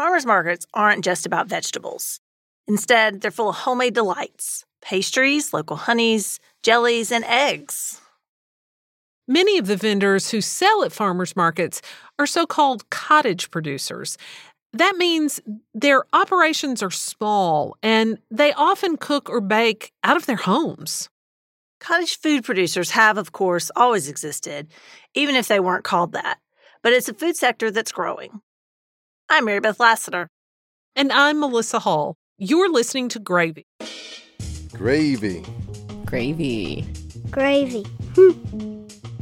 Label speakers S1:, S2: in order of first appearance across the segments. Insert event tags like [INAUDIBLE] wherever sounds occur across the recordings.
S1: farmers markets aren't just about vegetables. Instead, they're full of homemade delights pastries, local honeys, jellies, and eggs.
S2: Many of the vendors who sell at farmers markets are so called cottage producers. That means their operations are small and they often cook or bake out of their homes.
S1: Cottage food producers have, of course, always existed, even if they weren't called that. But it's a food sector that's growing. I'm Mary Beth Lassiter.
S2: And I'm Melissa Hall. You're listening to Gravy.
S3: Gravy.
S4: Gravy.
S5: Gravy.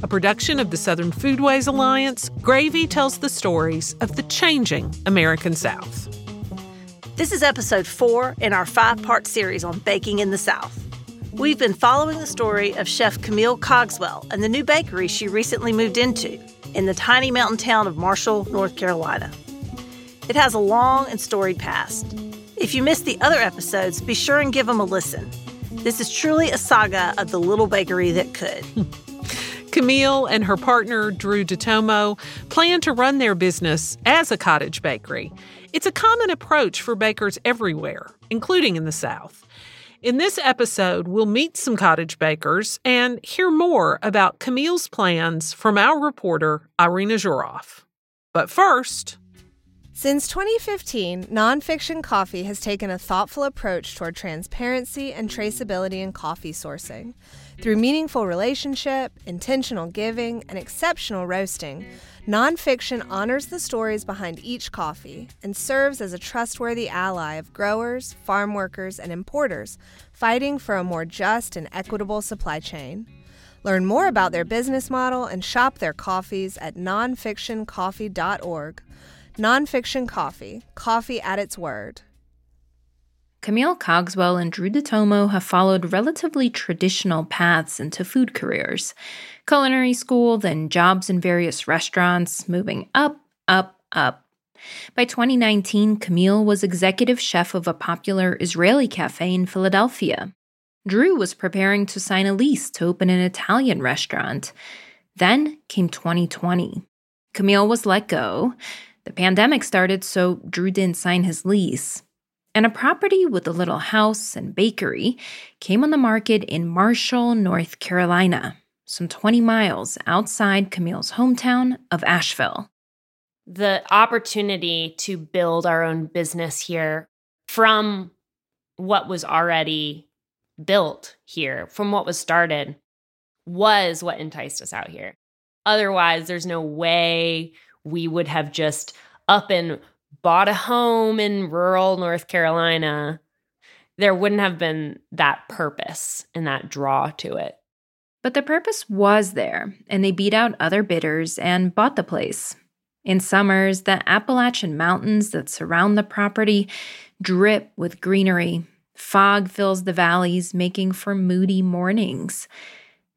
S2: A production of the Southern Foodways Alliance, Gravy tells the stories of the changing American South.
S1: This is episode four in our five part series on baking in the South. We've been following the story of Chef Camille Cogswell and the new bakery she recently moved into in the tiny mountain town of Marshall, North Carolina. It has a long and storied past. If you missed the other episodes, be sure and give them a listen. This is truly a saga of the little bakery that could. [LAUGHS]
S2: Camille and her partner, Drew DiTomo, plan to run their business as a cottage bakery. It's a common approach for bakers everywhere, including in the South. In this episode, we'll meet some cottage bakers and hear more about Camille's plans from our reporter, Irina Zhorov. But first,
S6: since 2015, Nonfiction Coffee has taken a thoughtful approach toward transparency and traceability in coffee sourcing. Through meaningful relationship, intentional giving, and exceptional roasting, Nonfiction honors the stories behind each coffee and serves as a trustworthy ally of growers, farm workers, and importers fighting for a more just and equitable supply chain. Learn more about their business model and shop their coffees at nonfictioncoffee.org. Nonfiction Coffee, coffee at its word.
S4: Camille Cogswell and Drew DiTomo have followed relatively traditional paths into food careers culinary school, then jobs in various restaurants, moving up, up, up. By 2019, Camille was executive chef of a popular Israeli cafe in Philadelphia. Drew was preparing to sign a lease to open an Italian restaurant. Then came 2020. Camille was let go. The pandemic started, so Drew didn't sign his lease. And a property with a little house and bakery came on the market in Marshall, North Carolina, some 20 miles outside Camille's hometown of Asheville.
S7: The opportunity to build our own business here from what was already built here, from what was started, was what enticed us out here. Otherwise, there's no way we would have just up and bought a home in rural North Carolina, there wouldn't have been that purpose and that draw to it.
S4: But the purpose was there, and they beat out other bidders and bought the place. In summers, the Appalachian mountains that surround the property drip with greenery. Fog fills the valleys, making for moody mornings.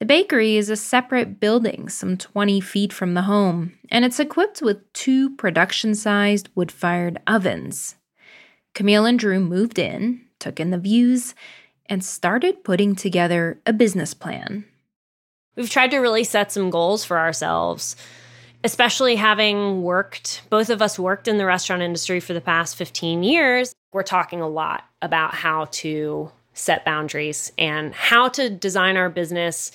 S4: The bakery is a separate building some 20 feet from the home, and it's equipped with two production sized wood fired ovens. Camille and Drew moved in, took in the views, and started putting together a business plan.
S7: We've tried to really set some goals for ourselves, especially having worked, both of us worked in the restaurant industry for the past 15 years. We're talking a lot about how to set boundaries and how to design our business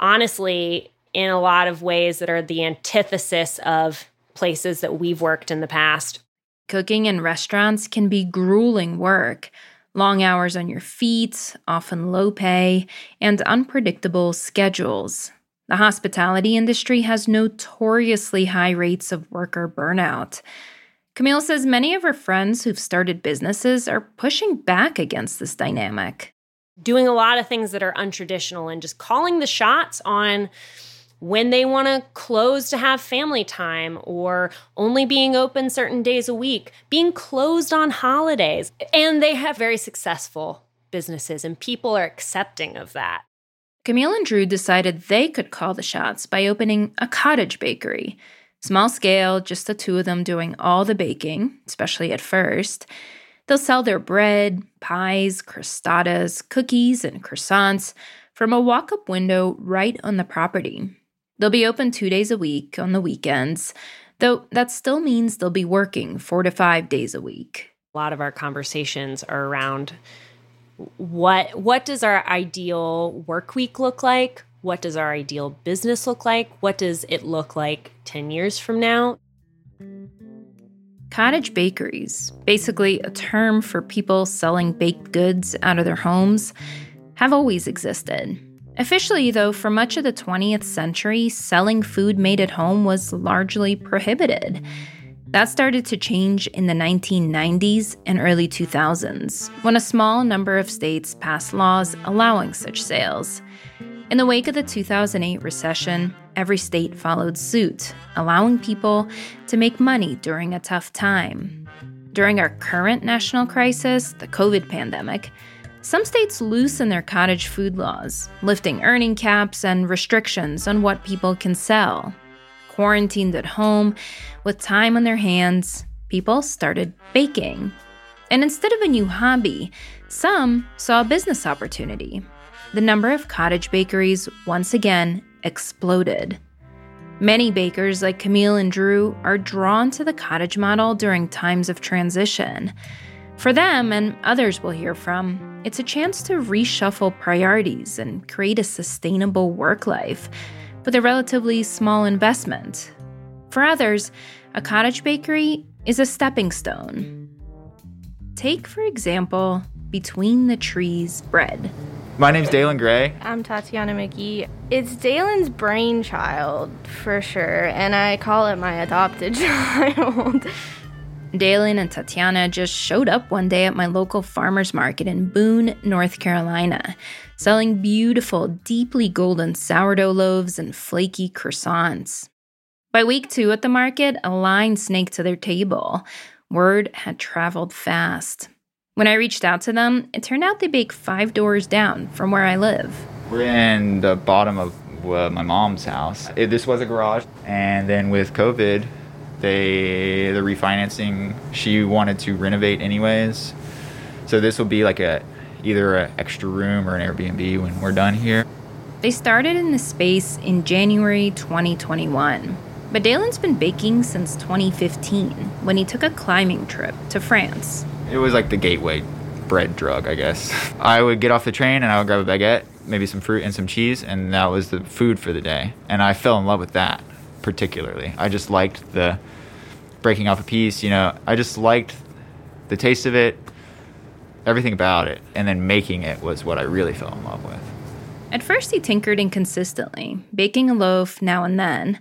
S7: honestly in a lot of ways that are the antithesis of places that we've worked in the past.
S4: Cooking in restaurants can be grueling work. Long hours on your feet, often low pay, and unpredictable schedules. The hospitality industry has notoriously high rates of worker burnout. Camille says many of her friends who've started businesses are pushing back against this dynamic.
S7: Doing a lot of things that are untraditional and just calling the shots on when they want to close to have family time or only being open certain days a week, being closed on holidays. And they have very successful businesses, and people are accepting of that.
S4: Camille and Drew decided they could call the shots by opening a cottage bakery. Small scale, just the two of them doing all the baking, especially at first. They'll sell their bread, pies, crostadas, cookies, and croissants from a walk up window right on the property. They'll be open two days a week on the weekends. Though that still means they'll be working four to five days a week.
S7: A lot of our conversations are around what what does our ideal work week look like? What does our ideal business look like? What does it look like 10 years from now?
S4: Cottage bakeries, basically a term for people selling baked goods out of their homes, have always existed. Officially, though, for much of the 20th century, selling food made at home was largely prohibited. That started to change in the 1990s and early 2000s, when a small number of states passed laws allowing such sales. In the wake of the 2008 recession, every state followed suit, allowing people to make money during a tough time. During our current national crisis, the COVID pandemic, some states loosen their cottage food laws, lifting earning caps and restrictions on what people can sell. Quarantined at home, with time on their hands, people started baking. And instead of a new hobby, some saw a business opportunity. The number of cottage bakeries once again exploded. Many bakers like Camille and Drew are drawn to the cottage model during times of transition. For them and others we'll hear from, it's a chance to reshuffle priorities and create a sustainable work life with a relatively small investment. For others, a cottage bakery is a stepping stone. Take, for example, Between the Trees bread.
S5: My name's Dalen Gray.
S8: I'm Tatiana McGee. It's Dalen's brainchild for sure, and I call it my adopted [LAUGHS] child.
S4: Dalen and Tatiana just showed up one day at my local farmer's market in Boone, North Carolina, selling beautiful, deeply golden sourdough loaves and flaky croissants. By week two at the market, a line snaked to their table. Word had traveled fast. When I reached out to them, it turned out they bake five doors down from where I live.
S5: We're in the bottom of uh, my mom's house. It, this was a garage, and then with COVID, they the refinancing she wanted to renovate anyways so this will be like a either an extra room or an airbnb when we're done here
S4: they started in the space in january 2021 but dalen's been baking since 2015 when he took a climbing trip to france
S5: it was like the gateway bread drug i guess [LAUGHS] i would get off the train and i would grab a baguette maybe some fruit and some cheese and that was the food for the day and i fell in love with that particularly i just liked the breaking off a piece. You know, I just liked the taste of it, everything about it, and then making it was what I really fell in love with.
S4: At first, he tinkered inconsistently, baking a loaf now and then.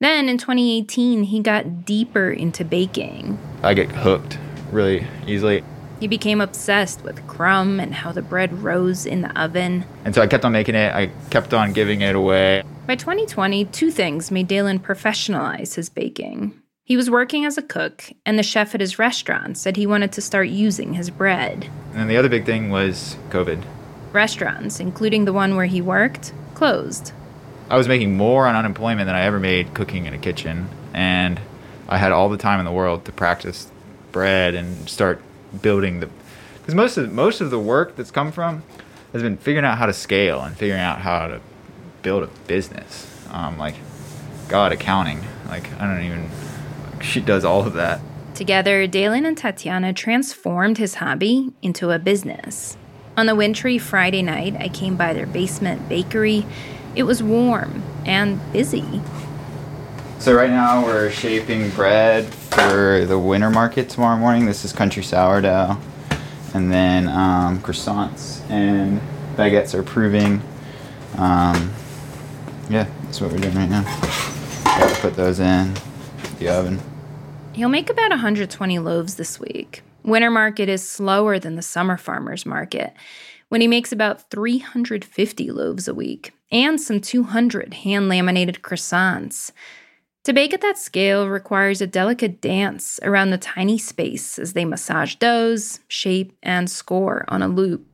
S4: Then in 2018, he got deeper into baking.
S5: I get hooked really easily.
S4: He became obsessed with crumb and how the bread rose in the oven.
S5: And so I kept on making it, I kept on giving it away.
S4: By 2020, two things made Dalen professionalize his baking. He was working as a cook, and the chef at his restaurant said he wanted to start using his bread.
S5: And then the other big thing was COVID.
S4: Restaurants, including the one where he worked, closed.
S5: I was making more on unemployment than I ever made cooking in a kitchen, and I had all the time in the world to practice bread and start building the because most of most of the work that's come from has been figuring out how to scale and figuring out how to build a business. Um, like God, accounting. Like I don't even she does all of that.
S4: Together, Dalen and Tatiana transformed his hobby into a business. On a wintry Friday night, I came by their basement bakery. It was warm and busy.
S5: So, right now, we're shaping bread for the winter market tomorrow morning. This is country sourdough. And then um, croissants and baguettes are proving. Um, yeah, that's what we're doing right now. Gotta put those in the oven.
S4: He'll make about 120 loaves this week. Winter market is slower than the summer farmer's market, when he makes about 350 loaves a week and some 200 hand laminated croissants. To bake at that scale requires a delicate dance around the tiny space as they massage doughs, shape, and score on a loop.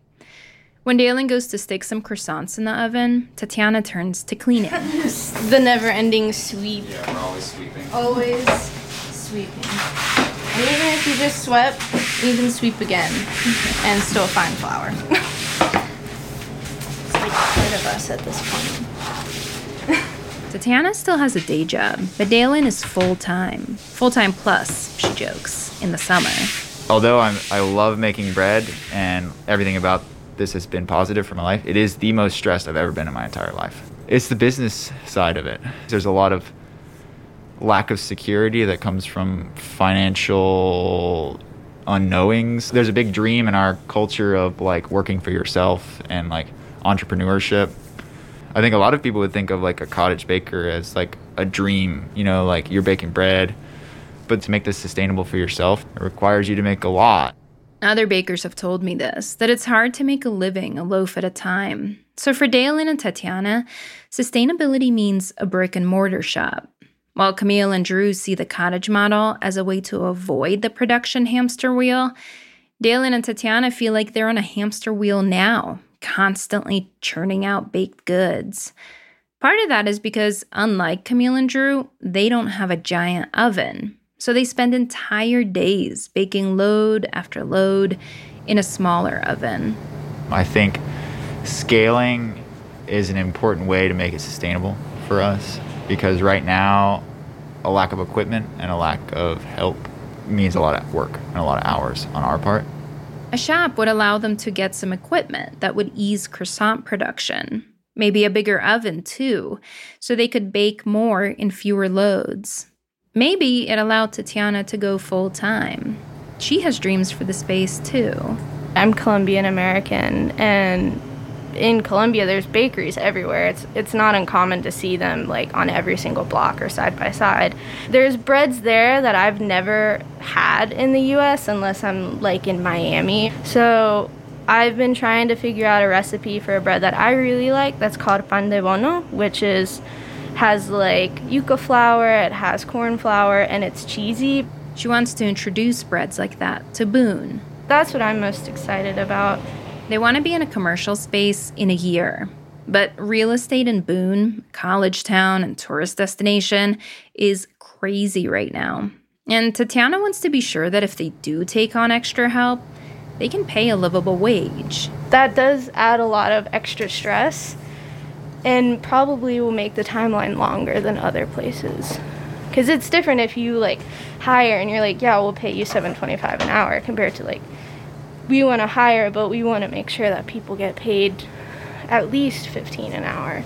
S4: When Dalen goes to stick some croissants in the oven, Tatiana turns to cleaning. [LAUGHS]
S8: the never ending sweep.
S5: Yeah, we're always sweeping.
S8: Always sweeping. And even if you just swept, you can sweep again and still find flour. [LAUGHS] it's like part of us at this point.
S4: Tatiana still has a day job, but Dalen is full time. Full time plus, she jokes, in the summer.
S5: Although I'm, I love making bread and everything about this has been positive for my life, it is the most stressed I've ever been in my entire life. It's the business side of it. There's a lot of lack of security that comes from financial unknowings. There's a big dream in our culture of like working for yourself and like entrepreneurship. I think a lot of people would think of like a cottage baker as like a dream, you know, like you're baking bread. But to make this sustainable for yourself, it requires you to make a lot.
S4: Other bakers have told me this that it's hard to make a living a loaf at a time. So for Dalen and Tatiana, sustainability means a brick and mortar shop. While Camille and Drew see the cottage model as a way to avoid the production hamster wheel, Dalen and Tatiana feel like they're on a hamster wheel now, constantly churning out baked goods. Part of that is because, unlike Camille and Drew, they don't have a giant oven. So they spend entire days baking load after load in a smaller oven.
S5: I think scaling is an important way to make it sustainable for us because right now a lack of equipment and a lack of help means a lot of work and a lot of hours on our part.
S4: A shop would allow them to get some equipment that would ease croissant production, maybe a bigger oven too, so they could bake more in fewer loads. Maybe it allowed Tatiana to go full time. She has dreams for the space too.
S8: I'm Colombian American, and in Colombia, there's bakeries everywhere. It's it's not uncommon to see them like on every single block or side by side. There's breads there that I've never had in the U.S. unless I'm like in Miami. So I've been trying to figure out a recipe for a bread that I really like. That's called pan de bono, which is has like yuca flour, it has corn flour, and it's cheesy.
S4: She wants to introduce breads like that to Boone.
S8: That's what I'm most excited about.
S4: They want to be in a commercial space in a year. But real estate in Boone, college town, and tourist destination is crazy right now. And Tatiana wants to be sure that if they do take on extra help, they can pay a livable wage.
S8: That does add a lot of extra stress and probably will make the timeline longer than other places because it's different if you like hire and you're like yeah we'll pay you 725 an hour compared to like we want to hire but we want to make sure that people get paid at least 15 an hour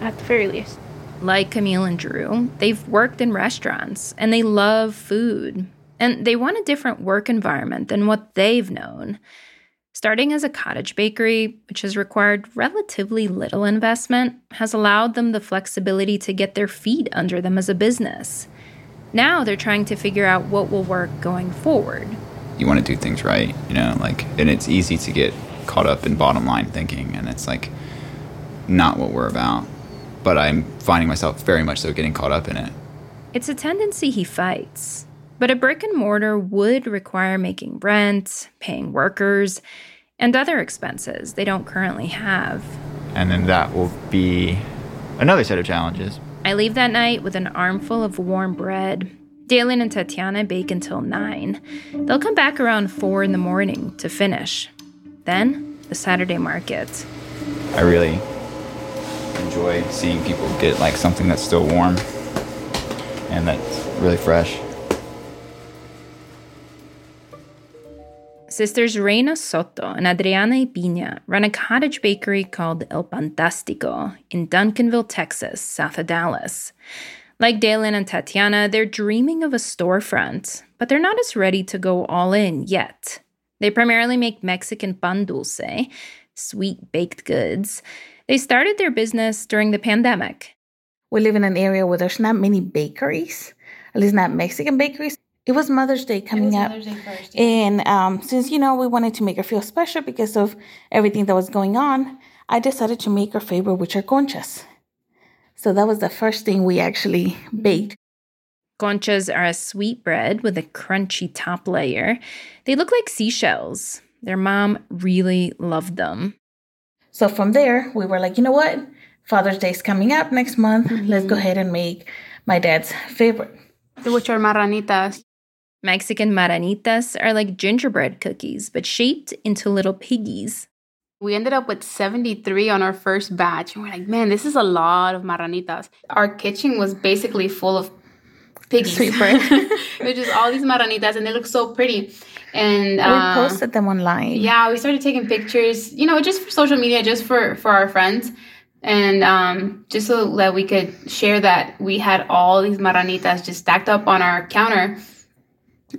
S8: at the very least
S4: like camille and drew they've worked in restaurants and they love food and they want a different work environment than what they've known Starting as a cottage bakery, which has required relatively little investment, has allowed them the flexibility to get their feet under them as a business. Now they're trying to figure out what will work going forward.
S9: You want to do things right, you know, like, and it's easy to get caught up in bottom line thinking, and it's like not what we're about. But I'm finding myself very much so getting caught up in it.
S4: It's a tendency he fights. But a brick and mortar would require making rent, paying workers, and other expenses they don't currently have.
S5: And then that will be another set of challenges.
S4: I leave that night with an armful of warm bread. Dalen and Tatiana bake until 9. They'll come back around 4 in the morning to finish. Then, the Saturday market.
S9: I really enjoy seeing people get like something that's still warm and that's really fresh.
S4: Sisters Reina Soto and Adriana Pina run a cottage bakery called El Pantastico in Duncanville, Texas, south of Dallas. Like Dalen and Tatiana, they're dreaming of a storefront, but they're not as ready to go all in yet. They primarily make Mexican pan dulce, sweet baked goods. They started their business during the pandemic.
S10: We live in an area where there's not many bakeries, at least not Mexican bakeries. It was Mother's Day coming up. Day first, yeah. And um, since, you know, we wanted to make her feel special because of everything that was going on, I decided to make her favorite, which are conchas. So that was the first thing we actually baked.
S4: Conchas are a sweet bread with a crunchy top layer. They look like seashells. Their mom really loved them.
S10: So from there, we were like, you know what? Father's Day is coming up next month. Mm-hmm. Let's go ahead and make my dad's favorite.
S11: Which are marranitas.
S4: Mexican marranitas are like gingerbread cookies, but shaped into little piggies.
S11: We ended up with 73 on our first batch. And we're like, man, this is a lot of marranitas. Our kitchen was basically full of piggies.
S10: Sweet bread. [LAUGHS]
S11: Which is all these marranitas, and they look so pretty. And
S10: we
S11: uh,
S10: posted them online.
S11: yeah, we started taking pictures, you know, just for social media, just for for our friends, and um, just so that we could share that we had all these marranitas just stacked up on our counter.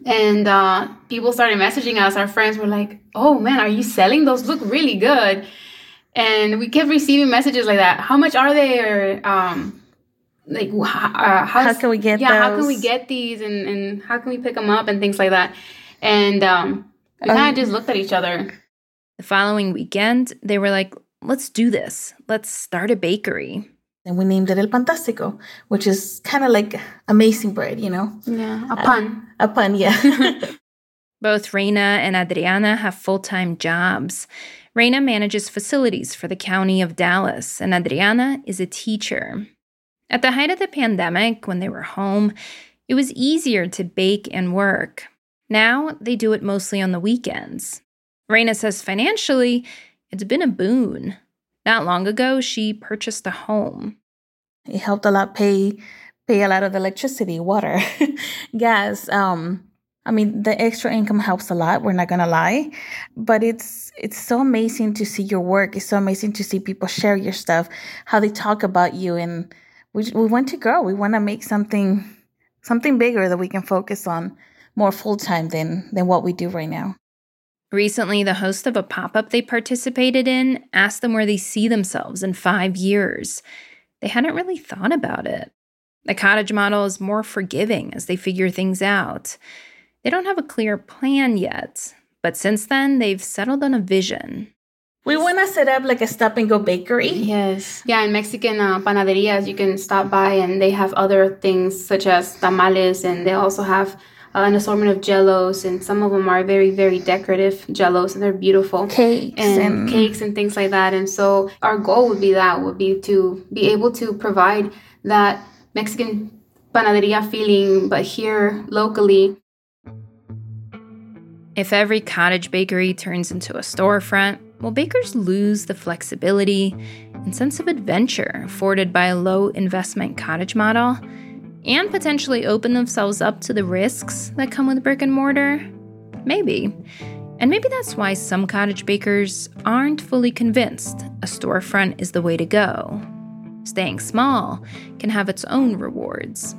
S11: And uh, people started messaging us. Our friends were like, "Oh man, are you selling those? Look really good." And we kept receiving messages like that. How much are they? Or um, like, uh,
S10: How can we get
S11: Yeah, how can we get these? And and how can we pick them up and things like that. And um, we kind
S10: Um,
S11: of just looked at each other.
S4: The following weekend, they were like, let's do this. Let's start a bakery.
S10: And we named it El Pantástico, which is kind of like amazing bread, you know?
S11: Yeah, a pun.
S10: A pun, yeah. [LAUGHS]
S4: Both Reina and Adriana have full time jobs. Reina manages facilities for the county of Dallas, and Adriana is a teacher. At the height of the pandemic, when they were home, it was easier to bake and work. Now they do it mostly on the weekends. Reina says financially, it's been a boon. Not long ago, she purchased a home.
S10: it helped a lot pay pay a lot of electricity, water, [LAUGHS] gas. Um, I mean, the extra income helps a lot. We're not gonna lie, but it's it's so amazing to see your work. It's so amazing to see people share your stuff, how they talk about you, and we we want to grow. We want to make something something bigger that we can focus on more full time than than what we do right now.
S4: Recently, the host of a pop up they participated in asked them where they see themselves in five years. They hadn't really thought about it. The cottage model is more forgiving as they figure things out. They don't have a clear plan yet, but since then, they've settled on a vision.
S10: We want to set up like a stop and go bakery.
S11: Yes. Yeah, in Mexican uh, panaderias, you can stop by and they have other things such as tamales, and they also have uh, an assortment of jellos, and some of them are very, very decorative jellos, and they're beautiful.
S10: Cakes
S11: and,
S10: and-
S11: cakes and things like that. And so our goal would be that would be to be able to provide that Mexican panaderia feeling, but here locally.
S4: If every cottage bakery turns into a storefront, will bakers lose the flexibility and sense of adventure afforded by a low investment cottage model and potentially open themselves up to the risks that come with brick and mortar? Maybe. And maybe that's why some cottage bakers aren't fully convinced a storefront is the way to go. Staying small can have its own rewards.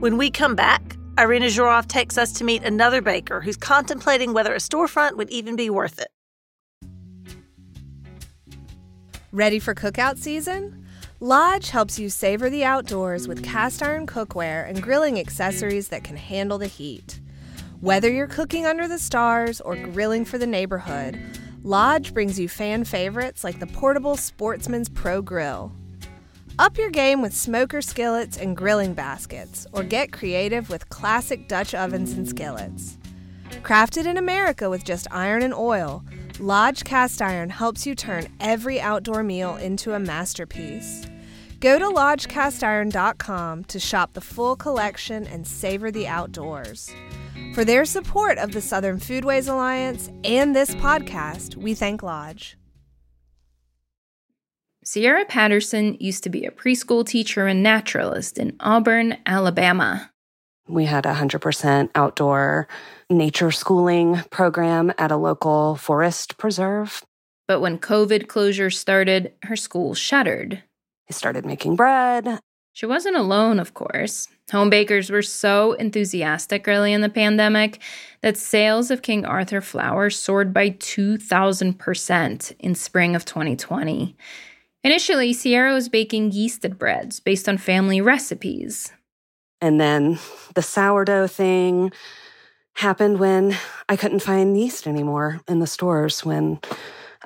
S1: When we come back, Irina Zhorov takes us to meet another baker who's contemplating whether a storefront would even be worth it.
S6: Ready for cookout season? Lodge helps you savor the outdoors with cast iron cookware and grilling accessories that can handle the heat. Whether you're cooking under the stars or grilling for the neighborhood, Lodge brings you fan favorites like the portable Sportsman's Pro Grill. Up your game with smoker skillets and grilling baskets, or get creative with classic Dutch ovens and skillets. Crafted in America with just iron and oil, Lodge Cast Iron helps you turn every outdoor meal into a masterpiece. Go to lodgecastiron.com to shop the full collection and savor the outdoors. For their support of the Southern Foodways Alliance and this podcast, we thank Lodge.
S4: Sierra Patterson used to be a preschool teacher and naturalist in Auburn, Alabama.
S12: We had a 100% outdoor nature schooling program at a local forest preserve.
S4: But when COVID closure started, her school shuttered.
S12: I started making bread.
S4: She wasn't alone, of course. Home bakers were so enthusiastic early in the pandemic that sales of King Arthur flour soared by 2,000% in spring of 2020. Initially, Sierra was baking yeasted breads based on family recipes.
S12: And then the sourdough thing happened when I couldn't find yeast anymore in the stores when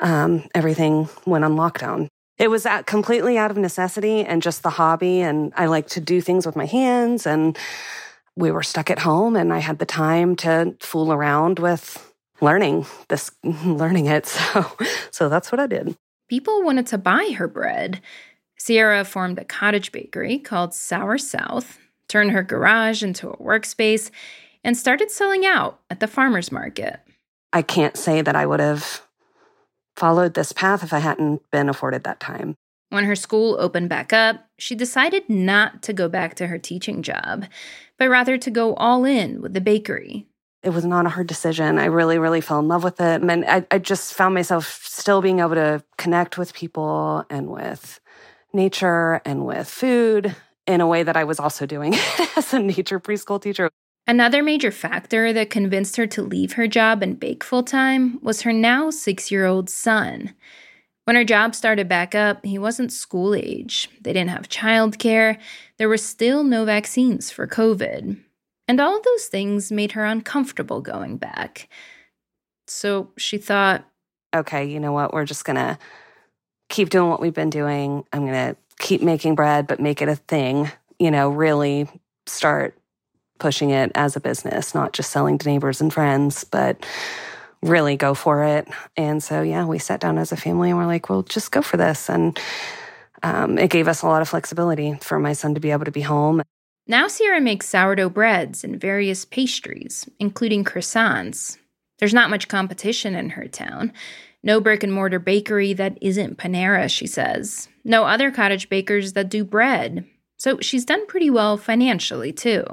S12: um, everything went on lockdown. It was completely out of necessity and just the hobby. And I like to do things with my hands. And we were stuck at home, and I had the time to fool around with learning this, [LAUGHS] learning it. [LAUGHS] So, so that's what I did.
S4: People wanted to buy her bread. Sierra formed a cottage bakery called Sour South, turned her garage into a workspace, and started selling out at the farmer's market.
S12: I can't say that I would have followed this path if I hadn't been afforded that time.
S4: When her school opened back up, she decided not to go back to her teaching job, but rather to go all in with the bakery.
S12: It was not a hard decision. I really, really fell in love with it. And I, I just found myself still being able to connect with people and with nature and with food in a way that I was also doing [LAUGHS] as a nature preschool teacher.
S4: Another major factor that convinced her to leave her job and bake full time was her now six year old son. When her job started back up, he wasn't school age. They didn't have childcare. There were still no vaccines for COVID. And all of those things made her uncomfortable going back. So she thought,
S12: okay, you know what? We're just going to keep doing what we've been doing. I'm going to keep making bread, but make it a thing, you know, really start pushing it as a business, not just selling to neighbors and friends, but really go for it. And so, yeah, we sat down as a family and we're like, well, just go for this. And um, it gave us a lot of flexibility for my son to be able to be home.
S4: Now, Sierra makes sourdough breads and various pastries, including croissants. There's not much competition in her town. No brick and mortar bakery that isn't Panera, she says. No other cottage bakers that do bread. So she's done pretty well financially, too.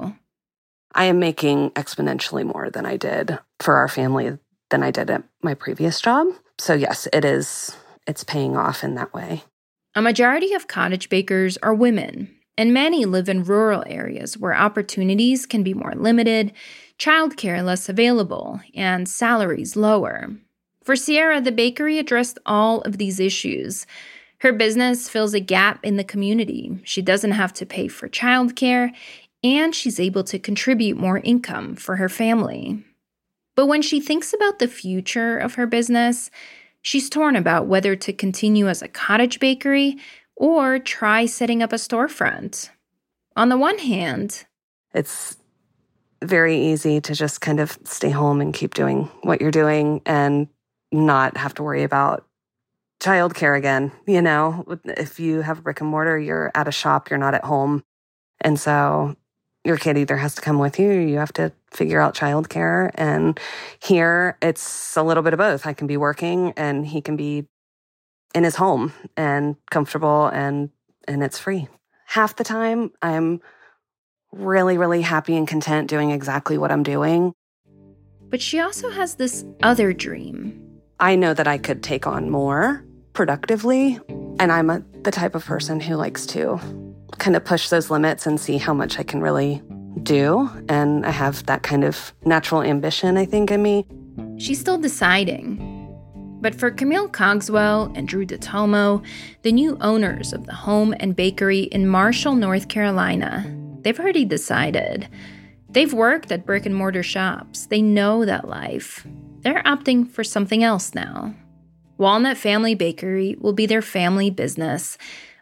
S12: I am making exponentially more than I did for our family than I did at my previous job. So, yes, it is, it's paying off in that way.
S4: A majority of cottage bakers are women, and many live in rural areas where opportunities can be more limited, childcare less available, and salaries lower. For Sierra, the bakery addressed all of these issues. Her business fills a gap in the community. She doesn't have to pay for childcare, and she's able to contribute more income for her family. But when she thinks about the future of her business, she's torn about whether to continue as a cottage bakery or try setting up a storefront. On the one hand,
S12: it's very easy to just kind of stay home and keep doing what you're doing and not have to worry about childcare again. You know, if you have a brick and mortar, you're at a shop, you're not at home. And so your kid either has to come with you you have to figure out childcare. And here it's a little bit of both. I can be working and he can be in his home and comfortable and and it's free. Half the time I'm really, really happy and content doing exactly what I'm doing.
S4: But she also has this other dream.
S12: I know that I could take on more productively. And I'm a, the type of person who likes to kind of push those limits and see how much I can really do. And I have that kind of natural ambition, I think, in me.
S4: She's still deciding. But for Camille Cogswell and Drew DiTomo, the new owners of the home and bakery in Marshall, North Carolina, they've already decided. They've worked at brick and mortar shops. They know that life. They're opting for something else now. Walnut Family Bakery will be their family business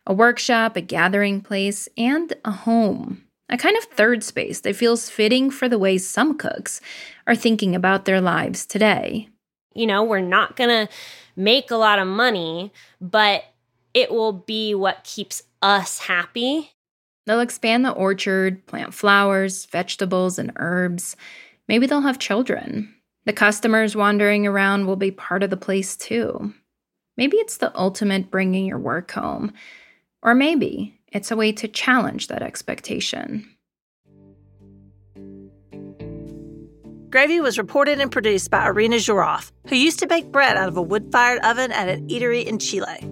S4: a workshop, a gathering place, and a home. A kind of third space that feels fitting for the way some cooks are thinking about their lives today.
S7: You know, we're not going to make a lot of money, but it will be what keeps us happy.
S4: They'll expand the orchard, plant flowers, vegetables, and herbs. Maybe they'll have children. The customers wandering around will be part of the place too. Maybe it's the ultimate bringing your work home, or maybe it's a way to challenge that expectation.
S1: Gravy was reported and produced by Irina Zhorov, who used to bake bread out of a wood fired oven at an eatery in Chile.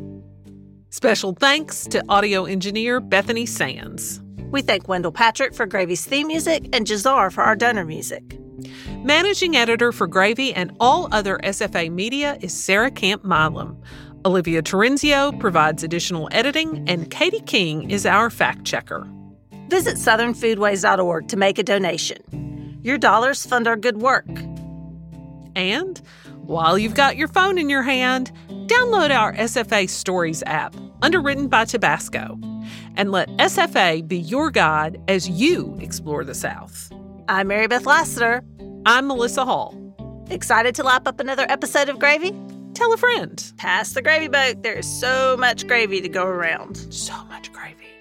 S2: Special thanks to audio engineer Bethany Sands.
S1: We thank Wendell Patrick for Gravy's theme music and Jazar for our donor music.
S2: Managing editor for Gravy and all other SFA media is Sarah Camp Milam. Olivia Terenzio provides additional editing, and Katie King is our fact checker.
S1: Visit southernfoodways.org to make a donation. Your dollars fund our good work.
S2: And while you've got your phone in your hand, download our SFA Stories app, underwritten by Tabasco, and let SFA be your guide as you explore the South.
S1: I'm Mary Beth Lassiter.
S2: I'm Melissa Hall.
S1: Excited to lap up another episode of Gravy?
S2: Tell a friend.
S1: Pass the gravy boat. There is so much gravy to go around.
S2: So much gravy.